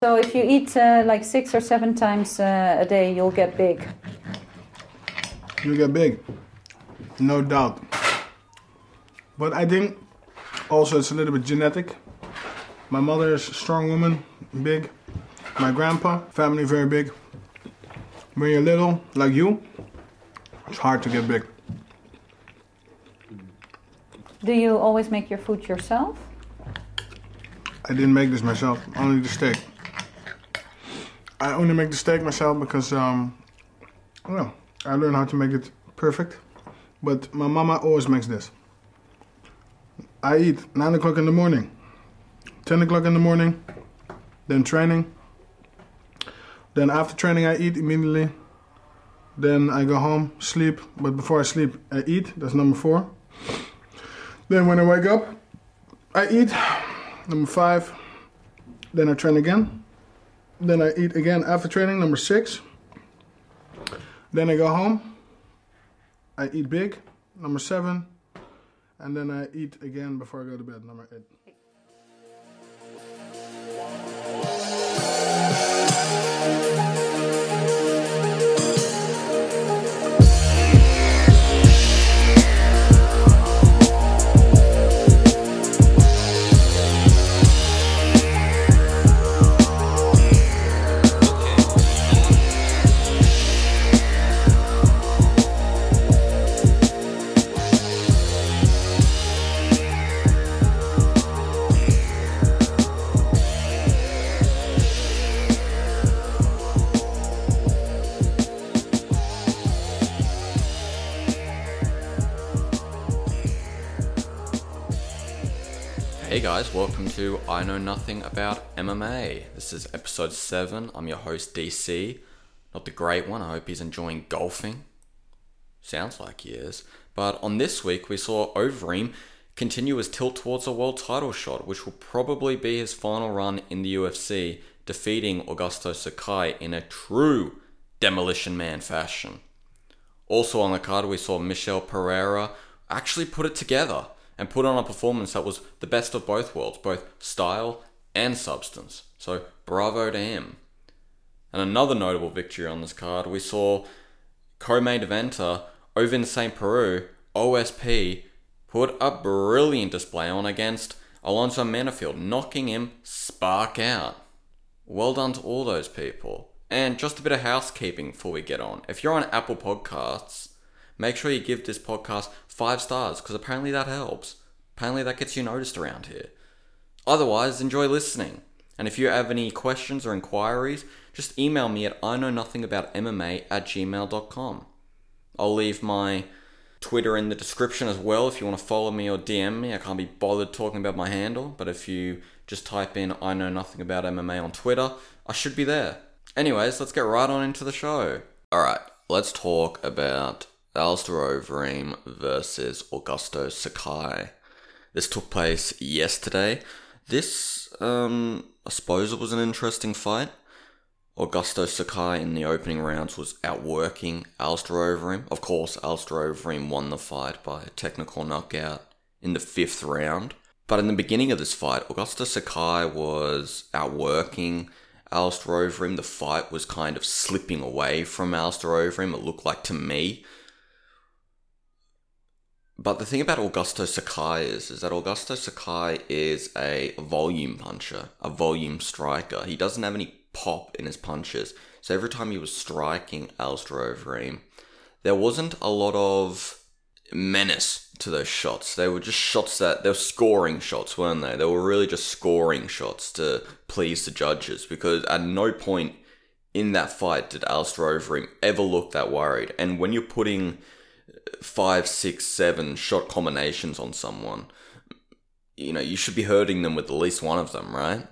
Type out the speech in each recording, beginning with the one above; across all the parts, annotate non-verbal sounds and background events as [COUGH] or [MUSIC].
So if you eat uh, like six or seven times uh, a day, you'll get big. You get big, no doubt. But I think also it's a little bit genetic. My mother is a strong woman, big. My grandpa, family very big. When you're little, like you, it's hard to get big. Do you always make your food yourself? I didn't make this myself, only the steak. I only make the steak myself because, um, well, I learned how to make it perfect. But my mama always makes this. I eat 9 o'clock in the morning, 10 o'clock in the morning, then training. Then after training, I eat immediately. Then I go home, sleep. But before I sleep, I eat. That's number four. Then when I wake up, I eat. Number five. Then I train again. Then I eat again after training. Number six. Then I go home. I eat big. Number seven. And then I eat again before I go to bed. Number eight. To I Know Nothing About MMA. This is episode 7. I'm your host, DC. Not the great one, I hope he's enjoying golfing. Sounds like he is. But on this week, we saw Overeem continue his tilt towards a world title shot, which will probably be his final run in the UFC, defeating Augusto Sakai in a true Demolition Man fashion. Also on the card, we saw Michel Pereira actually put it together and put on a performance that was the best of both worlds, both style and substance. So bravo to him. And another notable victory on this card, we saw co-main eventer Ovince St. Preux, OSP, put a brilliant display on against Alonzo Menifield, knocking him spark out. Well done to all those people. And just a bit of housekeeping before we get on. If you're on Apple Podcasts, make sure you give this podcast five stars because apparently that helps. Apparently that gets you noticed around here. Otherwise, enjoy listening. And if you have any questions or inquiries, just email me at I know nothing about MMA at gmail.com. I'll leave my Twitter in the description as well if you want to follow me or DM me. I can't be bothered talking about my handle, but if you just type in I know nothing about MMA on Twitter, I should be there. Anyways, let's get right on into the show. Alright, let's talk about Alistair Overeem versus Augusto Sakai. This took place yesterday. This, um, I suppose it was an interesting fight. Augusto Sakai in the opening rounds was outworking Alistair Overeem. Of course, Alistair Overeem won the fight by a technical knockout in the fifth round. But in the beginning of this fight, Augusto Sakai was outworking Alistair Overeem. The fight was kind of slipping away from Alistair Overeem, it looked like to me. But the thing about Augusto Sakai is, is that Augusto Sakai is a volume puncher, a volume striker. He doesn't have any pop in his punches. So every time he was striking Alistair Overeem, there wasn't a lot of menace to those shots. They were just shots that they were scoring shots, weren't they? They were really just scoring shots to please the judges because at no point in that fight did Alistair Overeem ever look that worried. And when you're putting five, six, seven shot combinations on someone, you know, you should be hurting them with at least one of them, right?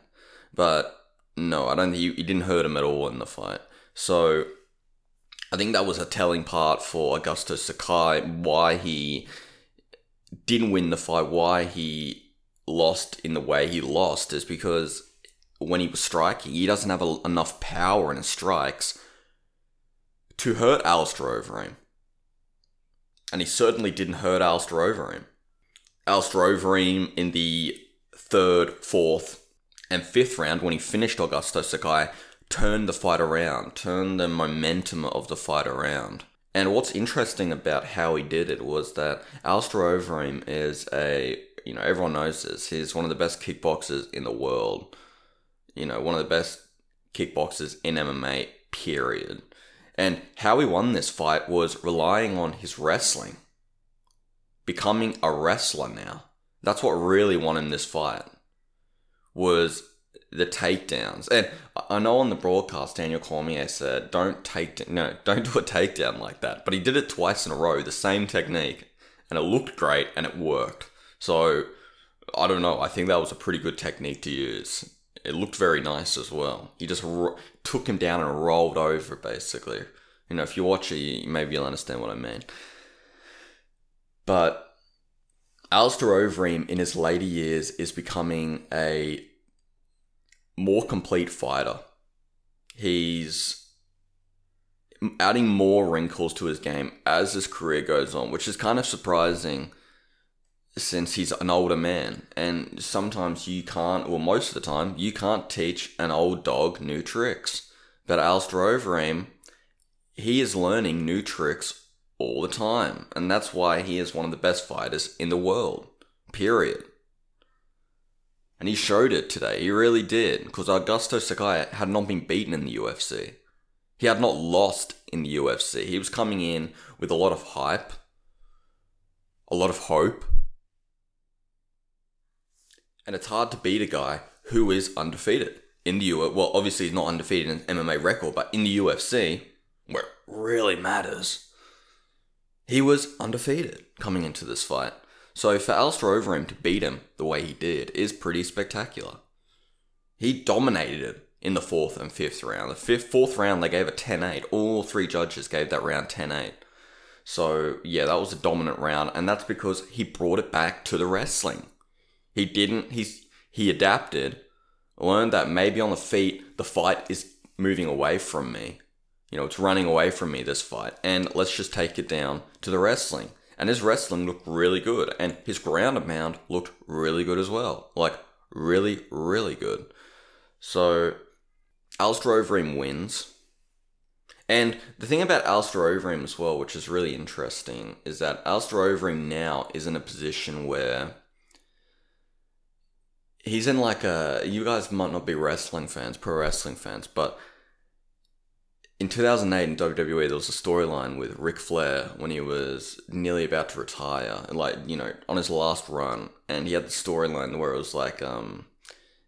But no, I don't think you, you didn't hurt him at all in the fight. So I think that was a telling part for Augusto Sakai, why he didn't win the fight, why he lost in the way he lost, is because when he was striking, he doesn't have a, enough power in his strikes to hurt Alistair Overeem and he certainly didn't hurt Alistair Overeem. Alistair Overeem in the third, fourth, And fifth round, when he finished Augusto Sakai, turned the fight around, turned the momentum of the fight around. And what's interesting about how he did it was that Alistair Overeem is a, you know, everyone knows this. He's one of the best kickboxers in the world. You know, one of the best kickboxers in MMA, period. And how he won this fight was relying on his wrestling. Becoming a wrestler now. That's what really won him this fight. Was the takedowns. And I know on the broadcast, Daniel Cormier said, "Don't take no, [LAUGHS] don't do a takedown like that." But he did it twice in a row, the same technique, and it looked great and it worked. So I don't know. I think that was a pretty good technique to use. It looked very nice as well. He just ro- took him down and rolled over, basically. You know, if you watch it, maybe you'll understand what I mean. But Alistair Overeem in his later years is becoming a more complete fighter. He's adding more wrinkles to his game as his career goes on, which is kind of surprising since he's an older man. And sometimes you can't, or most of the time, you can't teach an old dog new tricks. But Alistair Overeem, he is learning new tricks all the time. And that's why he is one of the best fighters in the world. Period. And he showed it today. He really did. Because Augusto Sakai had not been beaten in the UFC. He had not lost in the UFC. He was coming in with a lot of hype, a lot of hope. And it's hard to beat a guy who is undefeated in the UFC. Well, obviously he's not undefeated in MMA record, but in the UFC, where it really matters, he was undefeated coming into this fight. So for Alistair Overeem to beat him the way he did is pretty spectacular. He dominated him in the fourth and fifth round. The fifth, fourth round, they gave a 10-8. All three judges gave that round 10-8. So yeah, that was a dominant round, and that's because he brought it back to the wrestling. He didn't. He's he adapted, learned that maybe on the feet the fight is moving away from me. You know, it's running away from me this fight, and let's just take it down to the wrestling and his wrestling looked really good, and his ground and pound looked really good as well. Like, really, really good. So, Alistair Overeem wins. And the thing about Alistair Overeem as well, which is really interesting, is that Alistair Overeem now is in a position where he's in like a. You guys might not be wrestling fans, pro wrestling fans, but in 2008 in WWE, there was a storyline with Ric Flair when he was nearly about to retire, like you know, on his last run, and he had the storyline where it was like, um,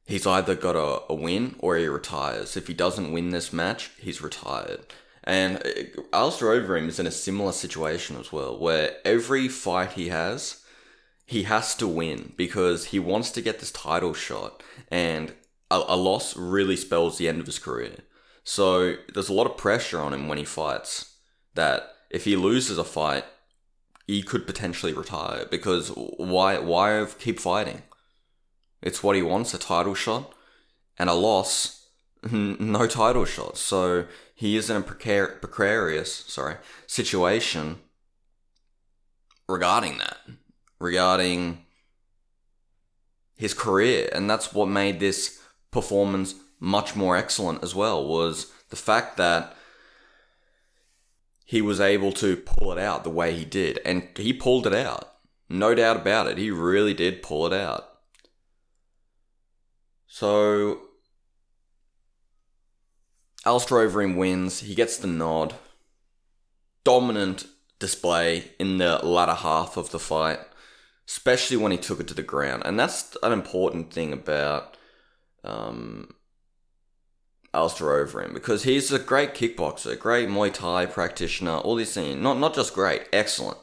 he's either got a, a win or he retires. If he doesn't win this match, he's retired. And Alistair Overeem is in a similar situation as well, where every fight he has, he has to win because he wants to get this title shot, and a, a loss really spells the end of his career. So there's a lot of pressure on him when he fights that if he loses a fight, he could potentially retire because why why keep fighting? It's what he wants, a title shot and a loss, [LAUGHS] no title shot. So he is in a precar- precarious, sorry, situation regarding that, regarding his career, and that's what made this performance much more excellent as well was the fact that he was able to pull it out the way he did. And he pulled it out. No doubt about it. He really did pull it out. So, Alistair Overeem wins. He gets the nod. Dominant display in the latter half of the fight, especially when he took it to the ground. And that's an important thing about um, Alistair Overeem because he's a great kickboxer, great Muay Thai practitioner, all these things. Not not just great, excellent,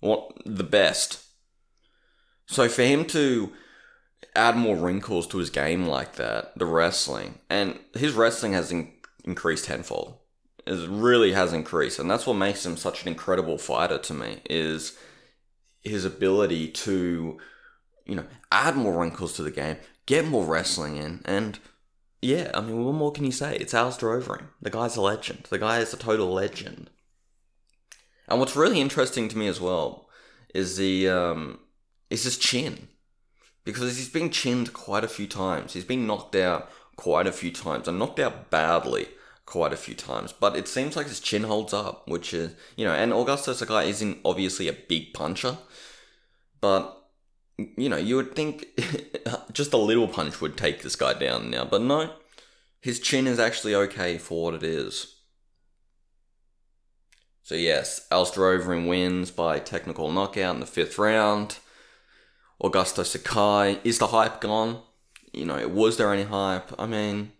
what the best. So for him to add more wrinkles to his game like that, the wrestling, and his wrestling has in- increased tenfold. It really has increased, and that's what makes him such an incredible fighter to me. Is his ability to, you know, add more wrinkles to the game, get more wrestling in, and yeah, I mean, what more can you say? It's Alistair Overeem. The guy's a legend. The guy is a total legend. And what's really interesting to me as well is the um, is his chin. because he's been chinned quite a few times. He's been knocked out quite a few times and knocked out badly quite a few times. But it seems like his chin holds up, which is, you know, and Augusto Sakai isn't obviously a big puncher, but, you know, you would think [LAUGHS] just a little punch would take this guy down now. But no, his chin is actually okay for what it is. So yes, Alistair Overeem wins by technical knockout in the fifth round. Augusto Sakai. Is the hype gone? You know, was there any hype? I mean,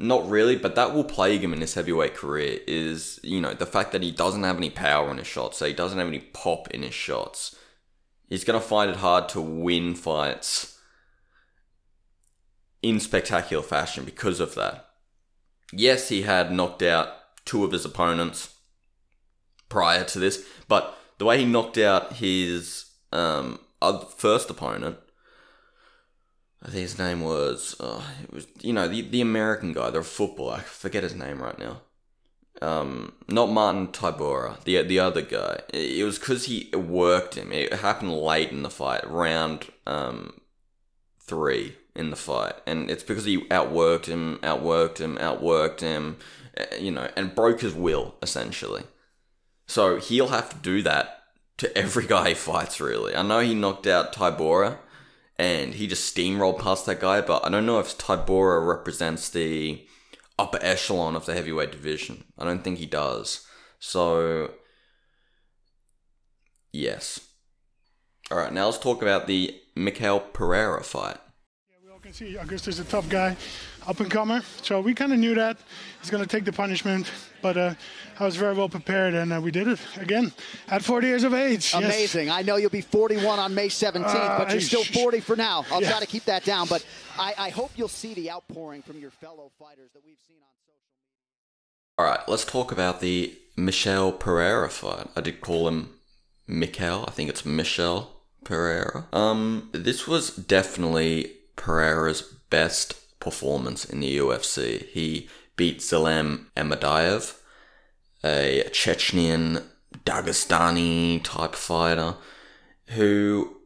not really, but that will plague him in his heavyweight career is, you know, the fact that he doesn't have any power in his shots, so he doesn't have any pop in his shots. He's going to find it hard to win fights in spectacular fashion because of that. Yes, he had knocked out two of his opponents prior to this, but the way he knocked out his um, first opponent, I think his name was, uh, it was you know the the American guy, the footballer. I forget his name right now. Um, not Martin Tybura, the the other guy. It was because he worked him. It happened late in the fight, round um, three in the fight, and it's because he outworked him, outworked him, outworked him, eh, you know, and broke his will essentially. So he'll have to do that to every guy he fights, really. I know he knocked out Tybura and he just steamrolled past that guy, but I don't know if Tybura represents the upper echelon of the heavyweight division. I don't think he does. So, yes. Alright, now let's talk about the Mikael Pereira fight. Yeah, we all can see Augusto's a tough guy up and comer. So we kind of knew that he's going to take the punishment, but uh, I was very well prepared, and uh, we did it again at 40 years of age. Amazing. Yes. I know you'll be 41 on May 17th, uh, but you're still 40 for now. I'll yeah. try to keep that down, but I, I hope you'll see the outpouring from your fellow fighters that we've seen on social media. All right, let's talk about the Michel Pereira fight. I did call him Mikel. I think it's Michel Pereira. Um, this was definitely Pereira's best performance in the UFC. He beat Zelim Imadaev, a Chechnyan Dagestani type fighter who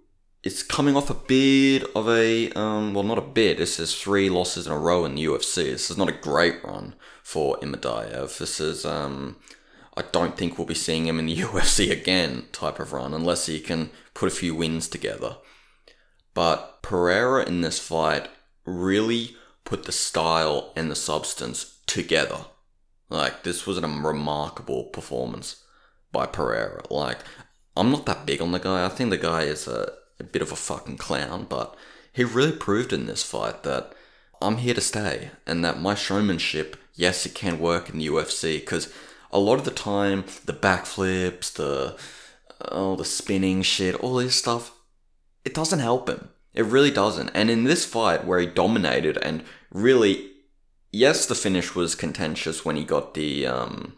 is coming off a bit of a um, well not a bit this is three losses in a row in the UFC this is not a great run for Imadaev this is um, I don't think we'll be seeing him in the [LAUGHS] UFC again type of run unless he can put a few wins together. But Pereira in this fight really put the style and the substance together. Like, this was a remarkable performance by Pereira. Like, I'm not that big on the guy. I think the guy is a, a bit of a fucking clown, but he really proved in this fight that I'm here to stay and that my showmanship, yes, it can work in the UFC because a lot of the time, the backflips, the oh, the spinning shit, all this stuff, it doesn't help him. It really doesn't. And in this fight where he dominated and really, yes, the finish was contentious when he got the um,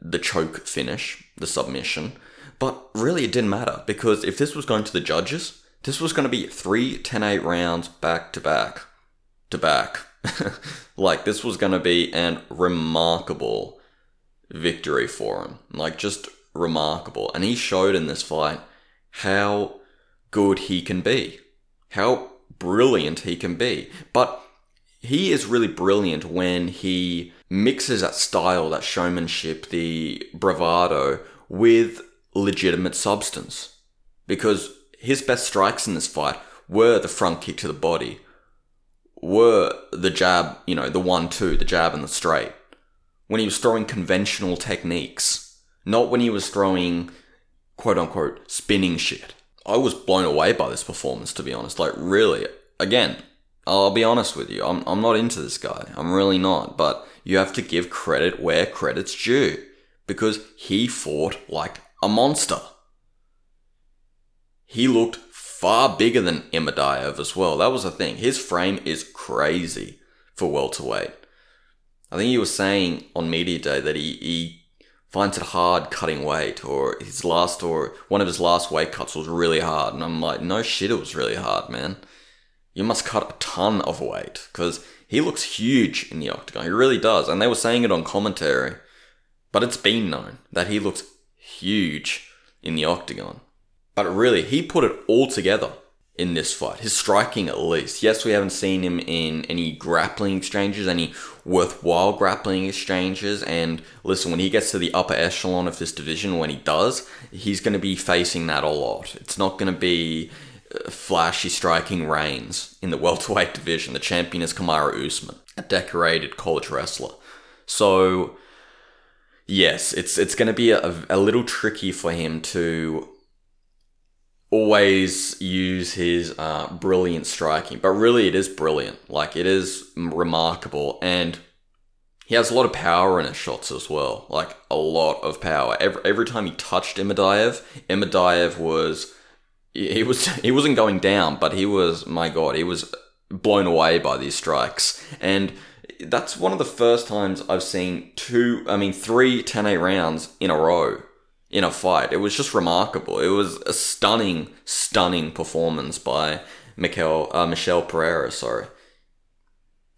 the choke finish, the submission, but really it didn't matter because if this was going to the judges, this was going to be three 10-8 rounds back to back to back. [LAUGHS] like this was going to be an remarkable victory for him. Like just remarkable. And he showed in this fight how good he can be how brilliant he can be. But he is really brilliant when he mixes that style, that showmanship, the bravado with legitimate substance. Because his best strikes in this fight were the front kick to the body, were the jab, you know, the one two, the jab and the straight. When he was throwing conventional techniques, not when he was throwing quote unquote spinning shit. I was blown away by this performance, to be honest. Like, really, again, I'll be honest with you. I'm, I'm not into this guy. I'm really not. But you have to give credit where credit's due because he fought like a monster. He looked far bigger than Imadaev as well. That was the thing. His frame is crazy for welterweight. I think he was saying on media day that he, he finds it hard cutting weight, or his last, or one of his last weight cuts was really hard. And I'm like, no shit, it was really hard, man. You must cut a ton of weight because he looks huge in the octagon. He really does. And they were saying it on commentary, but it's been known that he looks huge in the octagon. But really, he put it all together. In this fight. His striking, at least. Yes, we haven't seen him in any grappling exchanges, any worthwhile grappling exchanges. And listen, when he gets to the upper echelon of this division, when he does, he's going to be facing that a lot. It's not going to be uh, flashy striking reigns in the [LAUGHS] welterweight division. The champion is Kamaru Usman, a decorated college wrestler. So, yes, it's it's going to be a, a little tricky for him to always use his uh, brilliant striking, but really it is brilliant. Like it is remarkable, and he has a lot of power in his shots as well. Like a lot of power. Every every time he touched Imadaev, Imadaev was he was [LAUGHS] he wasn't going down, but he was my god, he was blown away by these strikes and. That's one of the first times I've seen two, I mean, three 10 8 rounds in a row in a fight. It was just remarkable. It was a stunning, stunning performance by Mikel, uh, Michel Pereira. Sorry,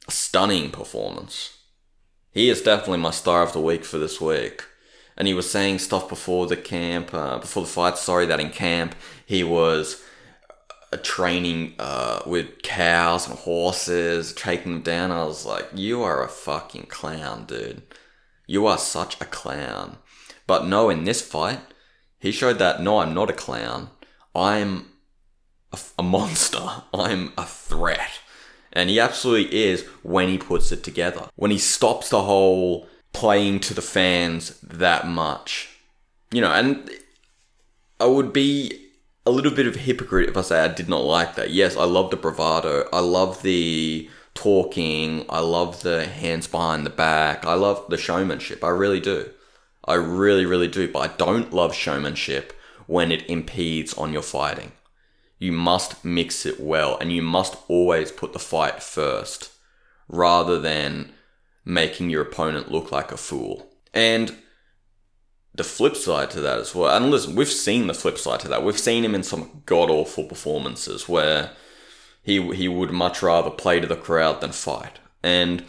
a stunning performance. He is definitely my star of the week for this week. And he was saying stuff before the camp, uh, before the fight. Sorry, that in camp he was uh, training uh, with cows and horses, taking them down. I was like, you are a fucking clown, dude. You are such a clown. But no, in this fight, he showed that no, I'm not a clown. I'm a, a monster. [LAUGHS] I'm a threat. And he absolutely is when he puts it together. When he stops the whole playing to the fans that much. You know, and I would be a little bit of a hypocrite if I say I did not like that. Yes, I love the bravado. I love the talking. I love the hands behind the back. I love the showmanship. I really do. I really, really do. But I don't love showmanship when it impedes on your fighting. You must mix it well and you must always put the fight first rather than making your opponent look like a fool. And the flip side to that as well, and listen, we've seen the flip side to that. We've seen him in some god awful performances where he he would much rather play to the crowd than fight. And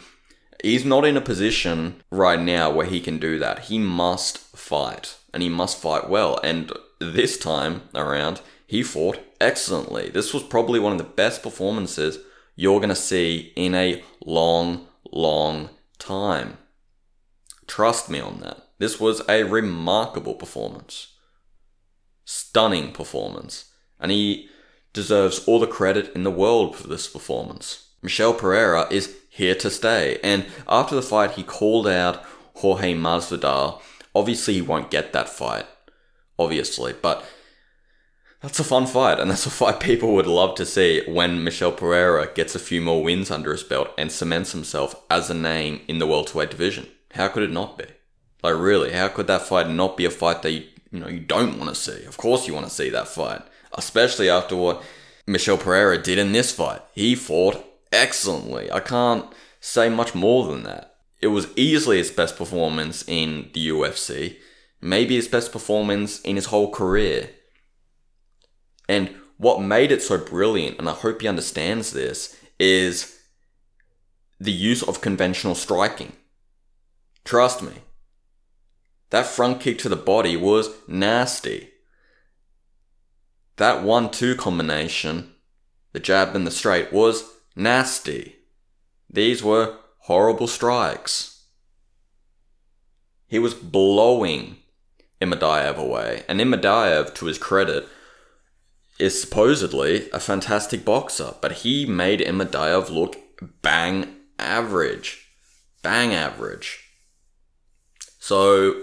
He's not in a position right now where he can do that. He must fight, and he must fight well. And this time around, he fought excellently. This was probably one of the best performances you're going to see in a long, long time. Trust me on that. This was a remarkable performance. Stunning performance. And he deserves all the credit in the world for this performance. Michel Pereira is here to stay. And after the fight, he called out Jorge Masvidal. Obviously, he won't get that fight, obviously, but that's a fun fight, and [LAUGHS] that's a fight people would love to see when Michel Pereira gets a few more wins under his belt and cements himself as a name in the welterweight division. How could it not be? Like, really, how could that fight not be a fight that you, you know you don't want to see? Of course, you want to see that fight, especially after what Michel Pereira did in this fight. He fought excellently. I can't say much more than that. It was easily his best performance in the UFC, maybe his best performance in his whole career. And what made it so brilliant, and I hope he understands this, is the use of conventional striking. Trust me. That front kick to the body was nasty. That 1 2 combination, the jab and the straight, was Nasty. These were horrible strikes. He was blowing Imadaev away, and Imadaev, to his credit, is supposedly a fantastic boxer, but he made Imadaev look bang average. Bang average. So,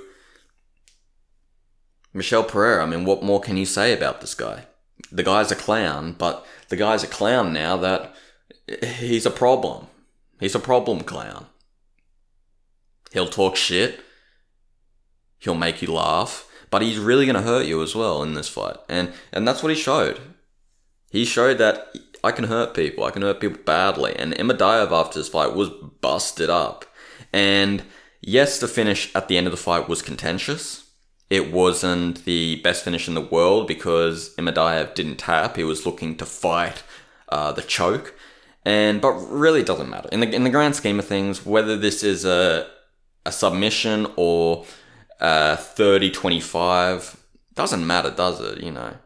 Michel Pereira, I mean, what more can you say about this guy? The guy's a clown, but the guy's a clown now that he's a problem. He's a problem clown. He'll talk shit. He'll make you laugh, but he's really going to hurt you as well in this fight. And and that's what he showed. He showed that I can hurt people. I can hurt people badly. And Imadaev after this fight was busted up. And yes, the finish at the end of the fight was contentious. It wasn't the best finish in the world because Imadaev didn't tap. He was looking to fight uh, the choke. And but really it doesn't matter. In the in the grand scheme of things, whether this is a a submission or a 30-25, doesn't matter, does it? You know.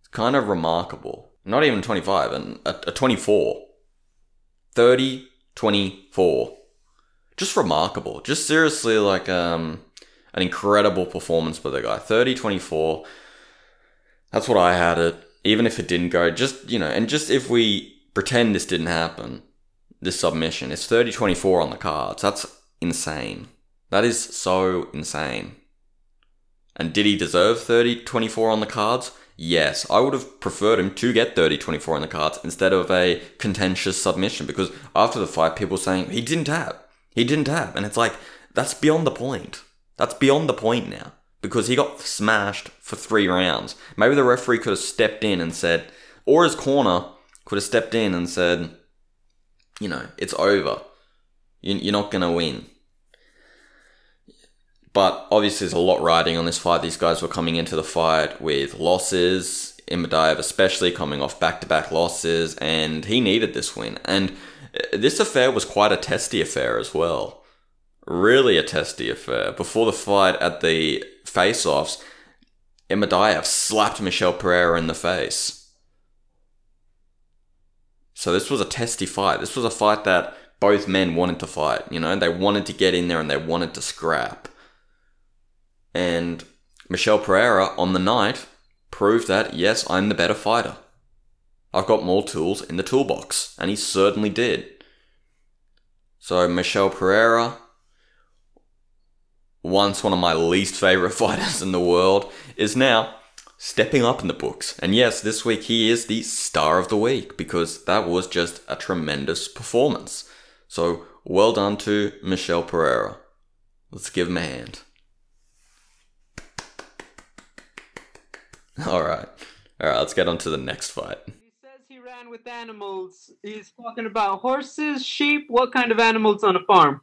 It's kind of remarkable. not even 25, and a, a 24. 30 24. Just remarkable. Just seriously like um an incredible performance by the guy. 30 24. That's what I had it. Even if it didn't go, just, you know, and just if we pretend this didn't happen, this submission, it's 30 24 on the cards. That's insane. That is so insane. And did he deserve 30 24 on the cards? Yes, I would have preferred him to get 30 24 on the cards instead of a contentious submission because after the fight, people saying he didn't tap. He didn't tap. And it's like, that's beyond the point. That's beyond the point now because he got smashed for three rounds. Maybe the referee could have stepped in and said, or his corner could have stepped in and said, you know, it's over. You're not going to win. But obviously, there's a lot riding on this fight. These guys were coming into the fight with losses. Imadaev, especially coming off back to back losses, and he needed this win. And uh, this affair was quite a testy affair as well. Really a testy affair. Before the fight at the face offs, Imadaev slapped Michel Pereira in the face. So this was a testy fight. This was a fight that both men wanted to fight. You know, they wanted to get in there and they wanted to scrap. And Michel Pereira on the night proved that, yes, I'm the better fighter. I've got more tools in the toolbox, and he certainly did. So, Michel Pereira, once one of my least favourite [LAUGHS] fighters in the world, is now stepping up in the books. And yes, this week he is the star of the week because that was just a tremendous performance. So, well done to Michel Pereira. Let's give him a hand. [LAUGHS] All right. All right, let's get on to the next fight. He says he ran with animals. He's talking about horses, sheep, what kind of animals on a farm?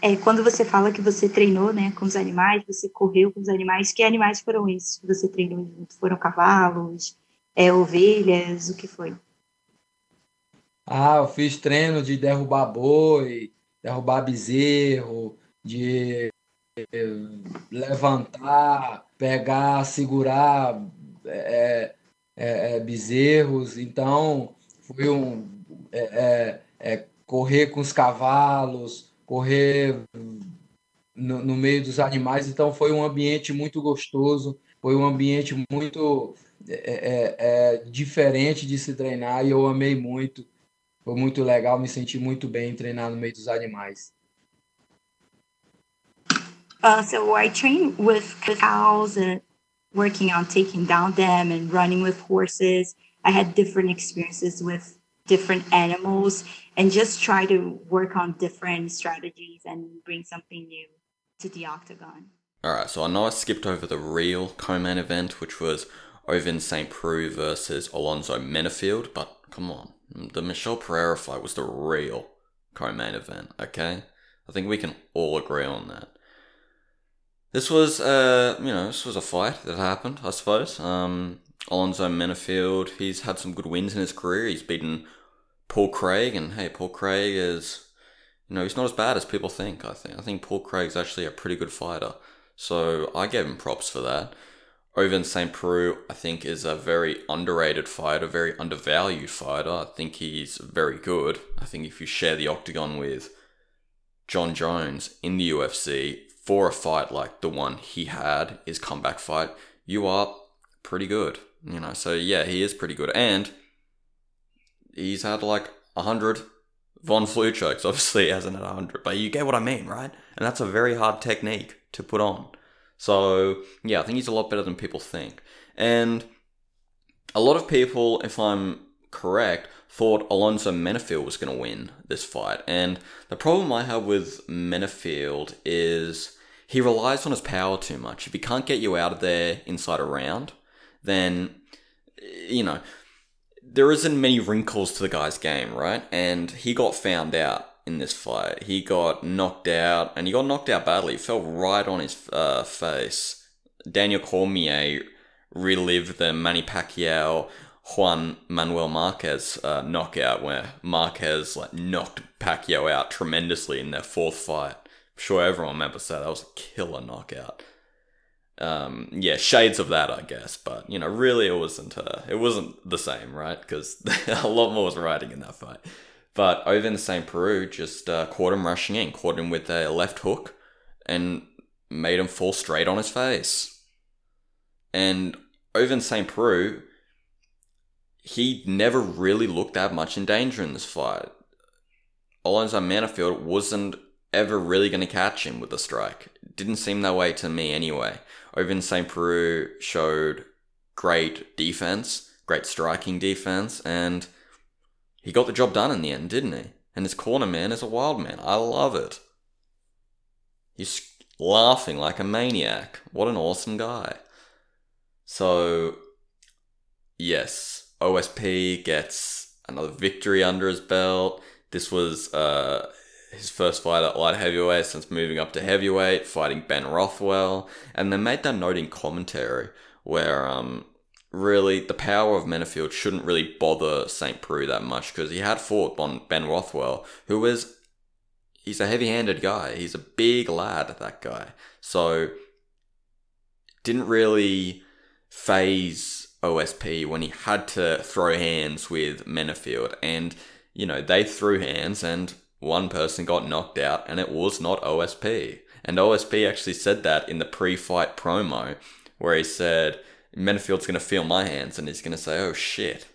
É, quando você fala que você treinou né, com os animais, você correu com os animais, que animais foram esses que você treinou? Foram cavalos, é, ovelhas, o que foi? Ah, eu fiz treino de derrubar boi, derrubar bezerro, de levantar, pegar, segurar é, é, é, bezerros. Então, foi um é, é, correr com os cavalos, correr no, no, meio dos animais. Então, foi um ambiente muito gostoso, foi um ambiente muito diferente de se treinar e eu amei muito. Foi muito legal, me senti muito bem treinar no meio dos animais. Uh, so I train with cows and working on taking down them and running with horses. I had different experiences with different animals and just try to work on different strategies and bring something new to the octagon. Alright, so I know I skipped over the real co main event, which was Ovince St. Preux versus Alonzo Menifield, but come on, the Michel Pereira fight was the real co main event, okay? I think we can all agree on that. This was, uh, you know, this was a fight that happened, I suppose. Um, Alonzo Menifield, he's had some good wins in his career. He's beaten Paul Craig, and hey, Paul Craig is, you know, he's not as bad as people think. I think I think Paul Craig's actually a pretty good fighter, so I gave him props for that. Ovince St. Preux, I think, is a very underrated fighter, very undervalued fighter. I think he's very good. I think if you share the octagon with Jon Jones in the UFC, for a fight like the one he had, his comeback fight, you are pretty good. You know, so yeah, he is pretty good. And he's had like a hundred Von Flue chokes. [LAUGHS] Obviously, he hasn't had a hundred, but you get what I mean, right? And that's a very hard technique to put on. So yeah, I think he's a lot better than people think. And a lot of people, if I'm correct, thought Alonzo Menifield was going to win this fight. And the problem I have with Menifield is he relies on his power too much. If he can't get you out of there inside a round, then, you know, there isn't many wrinkles to the guy's game, right? And he got found out in this fight. He got knocked out, and he got knocked out badly. He fell right on his uh, face. Daniel Cormier relived the Manny Pacquiao Juan Manuel Marquez uh, knockout, where Marquez like knocked Pacquiao out tremendously in their fourth fight sure everyone remembers that. That was a killer knockout. Um, yeah, shades of that, I guess. But you know, really, it wasn't. Uh, it wasn't the same, right? Because [LAUGHS] a lot more was riding in that fight. But Ovince St. Preux, just uh, caught him rushing in, caught him with a left hook, and made him fall straight on his face. And Ovince St. Preux, he never really looked that much in danger in this fight. Alonzo Menifield wasn't ever really going to catch him with a strike. Didn't seem that way to me anyway. Ovince St. Preux showed great defense, great striking defense, and he got the job done in the end, didn't he? And his corner man is a wild man. I love it. He's laughing like a maniac. What an awesome guy. So, yes, OSP gets another victory under his belt. This was uh, his first fight at light heavyweight since moving up to heavyweight, fighting Ben Rothwell. And they made that note in commentary where um, really the power of Menifield shouldn't really bother St. Preux that much because he had fought Ben Rothwell, who was he's a heavy-handed guy. He's a big lad, that guy. So didn't really phase OSP when he had to throw hands with Menifield, and you know they threw hands, and one person got knocked out, and it was not OSP. And OSP actually said that in the pre-fight promo, where he said Menifield's going to feel my hands, and he's going to say, "Oh shit."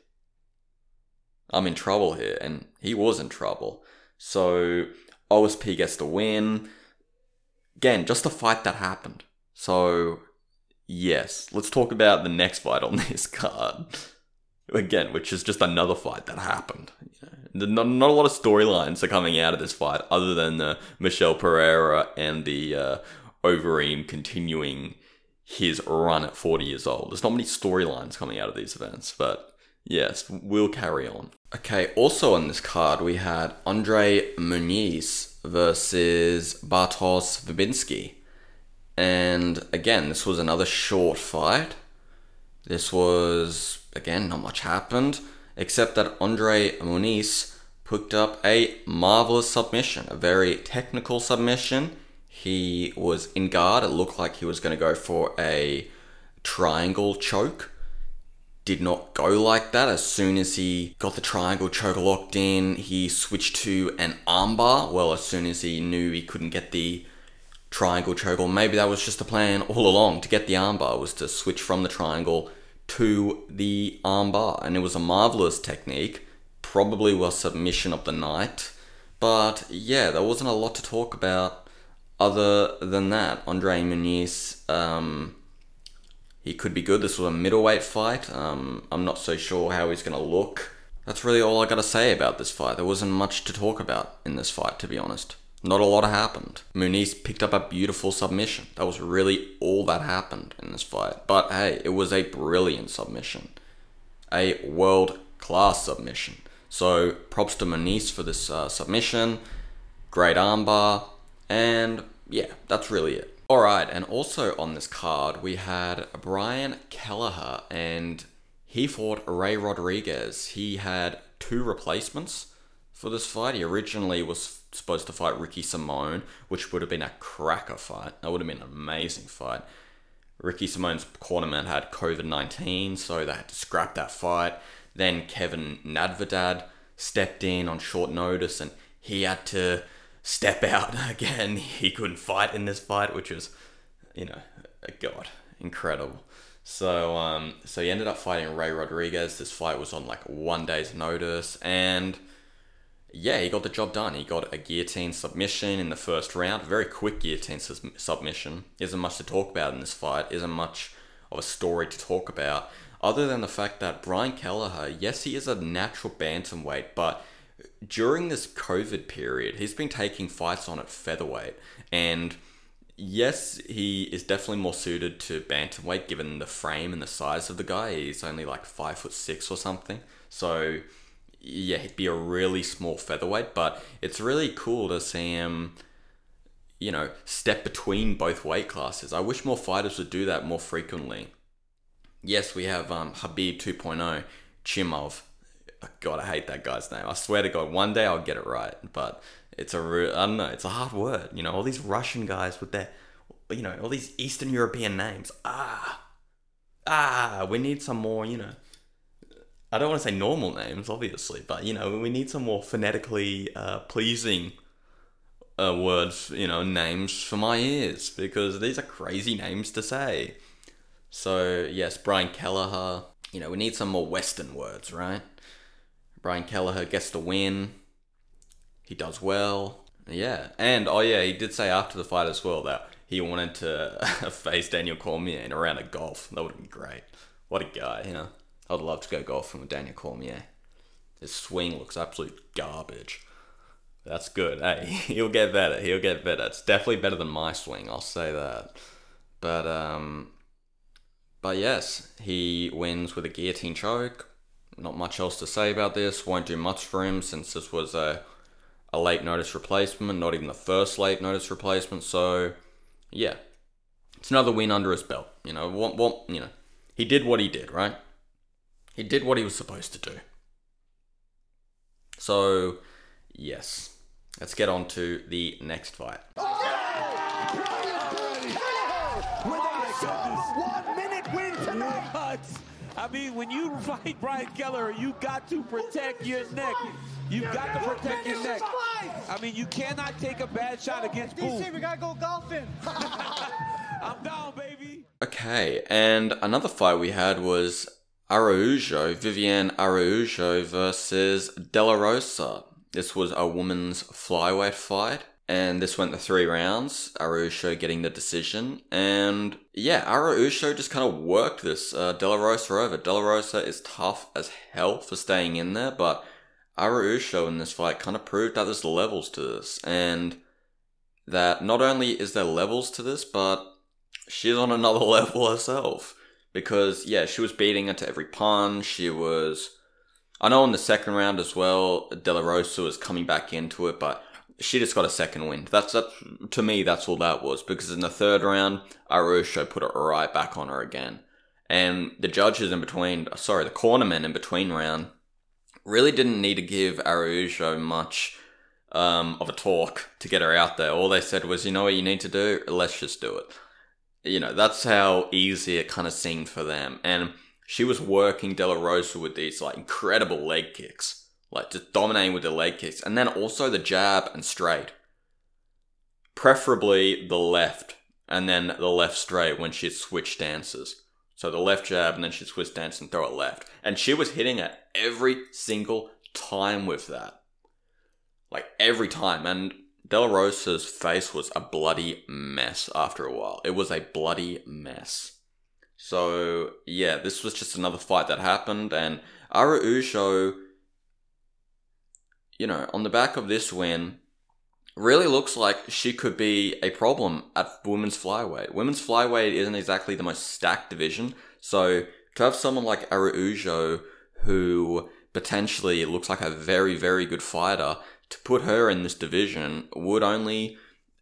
I'm in trouble here, and he was in trouble. So OSP gets the win. Again, just a fight that happened. So, yes, let's talk about the next fight on [LAUGHS] this card. Again, which is just another fight that happened. Not, not a lot of storylines are coming out of this fight other than uh, Michel Pereira and the uh, Overeem continuing his run at 40 years old. There's not many storylines coming out of these events, but yes, we'll carry on. Okay, also on this card, we had Andre Muniz versus Bartosz Fabinski. And again, this was another short fight. This was, again, not much happened, except that Andre Muniz picked up a marvelous submission, a very technical submission. He was in guard, it looked like he was going to go for a triangle choke did not go like that. As soon as he got the triangle choke locked in, he switched to an armbar. Well, as soon as he knew he couldn't get the triangle choke, or maybe that was just the plan all along to get the armbar, was to switch from the triangle to the armbar. And it was a marvelous technique, probably was submission of the night. But yeah, there wasn't a lot to talk about other than that. Andre Muniz, um, he could be good. This was a middleweight fight. Um, I'm not so sure how he's going to look. That's really all I got to say about this fight. There wasn't much to talk about in this fight, to be honest. Not a lot happened. Muniz picked up a beautiful submission. That was really all that happened in this fight. But hey, it was a brilliant submission. A world class submission. So props to Muniz for this uh, submission. Great armbar. And yeah, that's really it. Alright, and also on this card, we had Brian Kelleher, and he fought Ray Rodriguez. He had two replacements for this fight. He originally was supposed to fight Ricky Simon, which would have been a cracker fight. That would have been an amazing fight. Ricky Simon's cornerman had COVID 19, so they had to scrap that fight. Then Kevin Natividad stepped in on short notice and he had to step [LAUGHS] out again. He couldn't fight in this fight, which was, you know, God, incredible. So, um, so he ended up fighting Ray Rodriguez. This fight was on like one day's notice, and yeah, he got the job done. He got a guillotine submission in the first round, very quick guillotine su- submission. Isn't much to talk about in this fight. Isn't much of a story to talk about, other than the fact that Brian Kelleher, yes, he is a natural bantamweight, but during this COVID period, he's been taking fights on at featherweight, and yes, he is definitely more suited to bantamweight given the frame and the size of the guy. He's only like five foot six or something, so yeah, he'd be a really small featherweight. But it's really cool to see him, you know, step between both weight classes. I wish more fighters would do that more frequently. Yes, we have um, Khabib 2.0, Chimov, God, I hate that guy's name. I swear to God, one day I'll get it right. But it's a real, I don't know, it's a hard word. You know, all these Russian guys with their you know, all these Eastern European names. Ah, ah, we need some more, you know. I don't want to say normal names, obviously, but you know, we need some more phonetically uh, pleasing uh, words, you know, names for my ears because these are crazy names to say. So yes, Brian Kelleher. You know, we need some more Western words, right? Brian Kelleher gets the win. He does well. Yeah, and oh yeah, he did say after the fight as well that he wanted to [LAUGHS] face Daniel Cormier in a round of golf. That would have been great. What a guy, you know. I'd love to go golfing with Daniel Cormier. His swing looks absolute garbage. That's good. Hey, [LAUGHS] he'll get better. He'll get better. It's definitely better than my swing. I'll say that. But um, but yes, he wins with a guillotine choke. Not much else to say about this. Won't do much for him since this was a a late notice replacement. Not even the first late notice replacement. So yeah, it's another win under his belt. You know what? What you know, he did what he did. Right. He did what he was supposed to do. So, yes. Let's get on to the next fight. One minute win tonight. I mean, when you fight Brian Kelleher, you got to protect your neck. You've got to protect your neck. I mean, you cannot take a bad shot against Boom. DC, we gotta go golfing. [LAUGHS] I'm down, baby. Okay, and another fight we had was Araujo, Viviane Araujo versus De La Rosa. This was a women's flyweight fight, and this went the three rounds. Araujo getting the decision, and yeah, Araujo just kind of worked this uh, De La Rosa over. De La Rosa is tough as hell for staying in there, but Araujo in this fight kind of proved that there's levels to this, and that not only is there levels to this, but she's on another [LAUGHS] level herself because yeah, she was beating her to every punch. She was, I know in the second round as well, De La Rosa was coming back into it, but she just got a second win. That's that to me. That's all that was because in the third round, Araujo put it right back on her again, and the judges in between, sorry, the cornermen in between round, really didn't need to give Araujo much. Um, of a talk to get her out there. All they said was, you know what you need to do? Let's just do it you know, that's how easy it kind of seemed for them. And she was working De La Rosa with these like incredible leg kicks, like just dominating with the leg kicks, and then also the jab and straight. Preferably the left, and then the left straight when she'd switch stances. So the left jab, and then she'd switch stance and throw it left. And she was hitting it every single time with that. Like every time. And De La Rosa's face was a bloody mess after a while. It was a bloody mess. So, yeah, this was just another fight that happened, and Araujo, you know, on the back of this win, really looks like she could be a problem at women's flyweight. Women's flyweight isn't exactly the most stacked division, so to have someone like Araujo who potentially looks like a very, very good fighter to put her in this division would only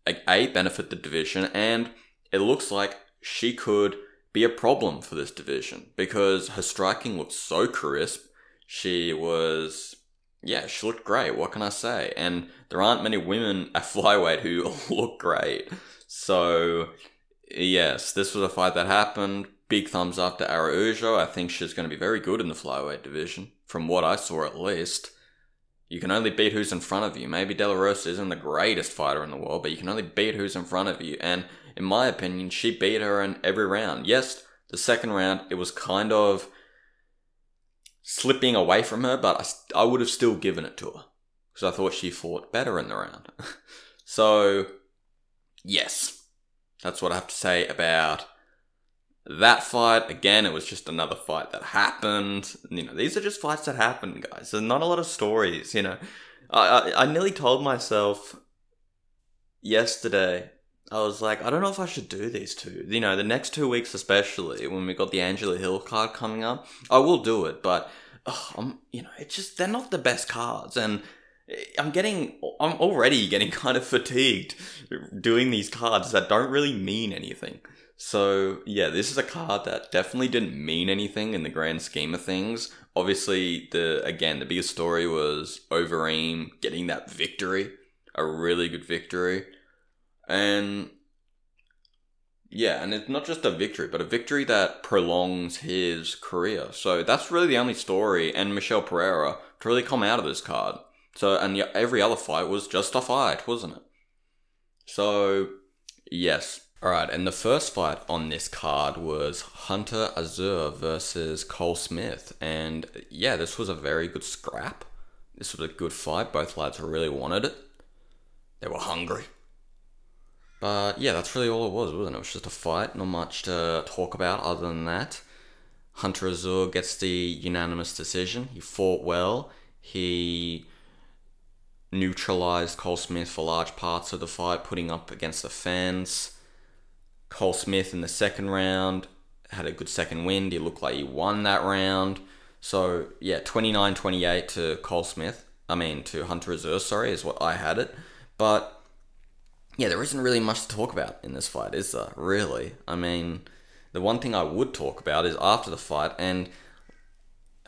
a benefit the division and it looks like she could be a problem for this division because her striking looked so crisp she was yeah she looked great what can i say and there aren't many women at [LAUGHS] flyweight who [LAUGHS] look great so yes this was a fight that happened big thumbs up to Araujo. I think she's going to be very good in the flyweight division, from what I saw at least. You can only beat who's in front of you. Maybe De La Rosa isn't the greatest fighter in the world, but you can only beat who's in front of you. And in my opinion, she beat her in every round. Yes, the second round, it was kind of slipping away from her, but I, I would have still given it to her. Because I thought she fought better in the round. [LAUGHS] so, yes, that's what I have to say about that fight, again, it was just another fight that happened. You know, these are just fights that happen, guys. There's not a lot of stories, you know. I, I, I nearly told myself yesterday, I was like, I don't know if I should do these two. You know, the next two weeks, especially when we got the Angela Hill card coming up, I will do it, but oh, I'm, you know, it's just, they're not the best cards. And eh, I'm getting, I'm already getting [LAUGHS] kind of fatigued doing these cards that don't really mean anything. So, yeah, this is a card that definitely didn't mean anything in the grand scheme of things. Obviously, the again, the biggest story was Overeem getting that victory, a really good victory. And Yeah, and it's not just a victory, but a victory that prolongs his career. So that's really the only story, and Michel Pereira to really come out of this card. So, and every other fight was just a fight, wasn't it? So, yes. Alright, and the first fight on this card was Hunter Azure versus Cole Smith. And yeah, this was a very good scrap. This was a good fight. Both lads really wanted it. They were hungry. But yeah, that's really all it was, wasn't it? It was just a fight, not much to talk about other than that. Hunter Azure gets the unanimous decision. He fought well. He neutralized Cole Smith for large parts of the fight, putting up against the fence. Cole Smith in the second round had a good second wind. He looked like he won that round. So, yeah, 29 28 to Cole Smith. I mean, to Hunter Azure, sorry, is what I had it. But, yeah, there isn't really much to talk about in this fight, is there? Really? I mean, the one thing I would talk about is after the fight, and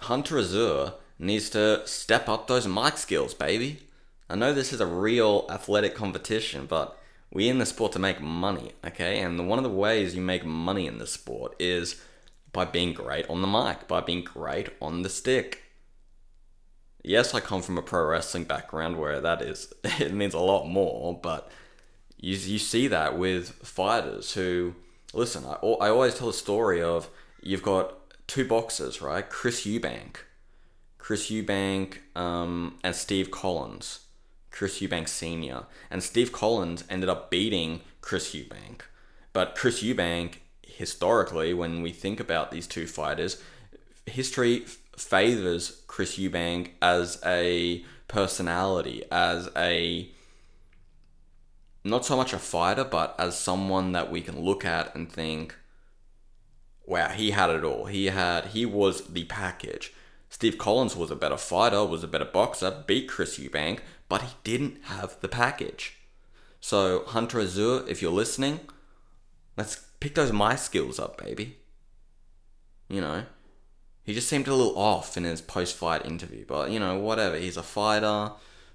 Hunter Azure needs to step up those mic skills, baby. I know this is a real athletic competition, but we in the sport to make money, okay? And one of the ways you make money in the sport is by being great on the mic, by being great on the stick. Yes, I come from a pro wrestling background where that is [LAUGHS] it means a lot more, but you you see that with fighters who listen. I I always tell the story of you've got two boxers, right? Chris Eubank, Chris Eubank, um, and Steve Collins. Chris Eubank Sr. And Steve Collins ended up beating Chris Eubank. But Chris Eubank, historically, when we think about these two fighters, history favors Chris Eubank as a personality, as a not so much a fighter, but as someone that we can look at and think, wow, he had it all. He had he was the package. Steve Collins was a better fighter, was a better boxer, beat Chris Eubank, but he didn't have the package. So, Hunter Azure, if you're listening, let's pick those my skills up, baby. You know, he just seemed a little off in his post fight interview, but you know, whatever. He's a fighter,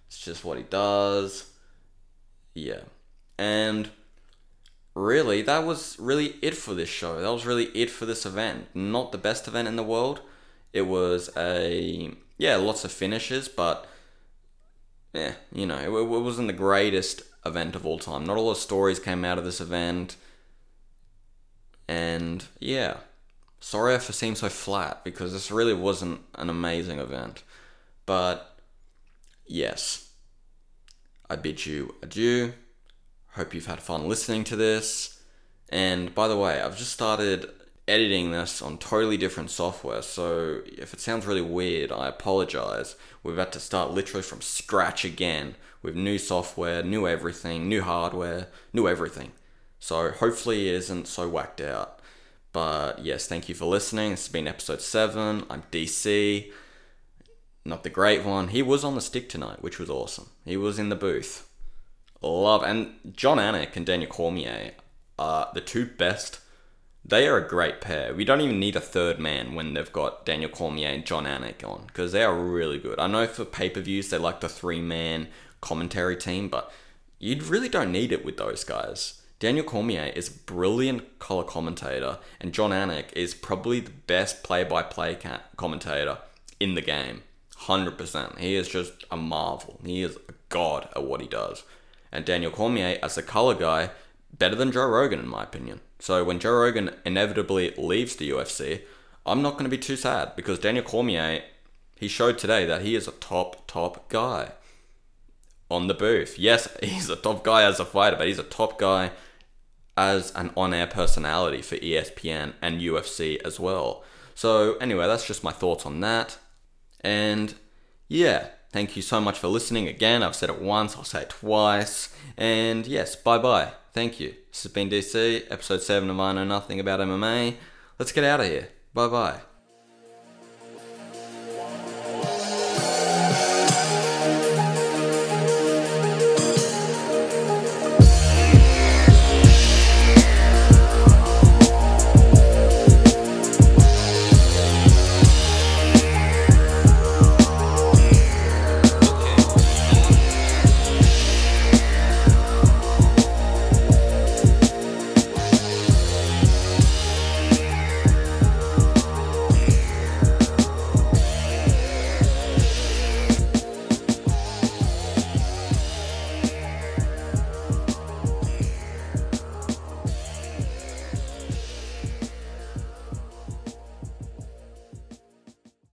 it's just what he does. Yeah. And really, that was really it for this show. That was really it for this event. Not the best event in the world. It was a, yeah, lots of finishes, but yeah, you know, it, it wasn't the greatest event of all time. Not a lot of stories came out of this event. And yeah, sorry if it seems so flat because this really wasn't an amazing event. But yes, I bid you adieu. Hope you've had fun listening to this. And by the way, I've just started editing this on totally different software, so if it sounds really weird, I apologize. We've had to start literally from scratch again with new software, new everything, new hardware, new everything. So hopefully it isn't so whacked out. But yes, thank you for listening. This has been episode 7. I'm DC. Not the great one. He was on the stick tonight, which was awesome. He was in the booth. Love. And Jon Anik and Daniel Cormier are the two best they are a great pair. We don't even need a third man when they've got Daniel Cormier and Jon Anik on because they are really good. I know for pay per views they like the three man commentary team, but you really don't need it with those guys. Daniel Cormier is a brilliant color commentator, and Jon Anik is probably the best play by play commentator in the game. 100%. He is just a marvel. He is a god at what he does. And Daniel Cormier, as a color guy, better than Joe Rogan, in my opinion. So when Joe Rogan inevitably leaves the UFC, I'm not going to be too sad because Daniel Cormier, he showed today that he is a top, top guy on the booth. Yes, [LAUGHS] he's a top guy as a fighter, but he's a top guy as an on air personality for ESPN and UFC as well. So, anyway, that's just my thoughts on that. And yeah, thank you so much for listening again. I've said it once, I'll say it twice. And yes, bye bye. Thank you. This has been DC, episode 7 of I Know Nothing About MMA. Let's get out of here. Bye bye.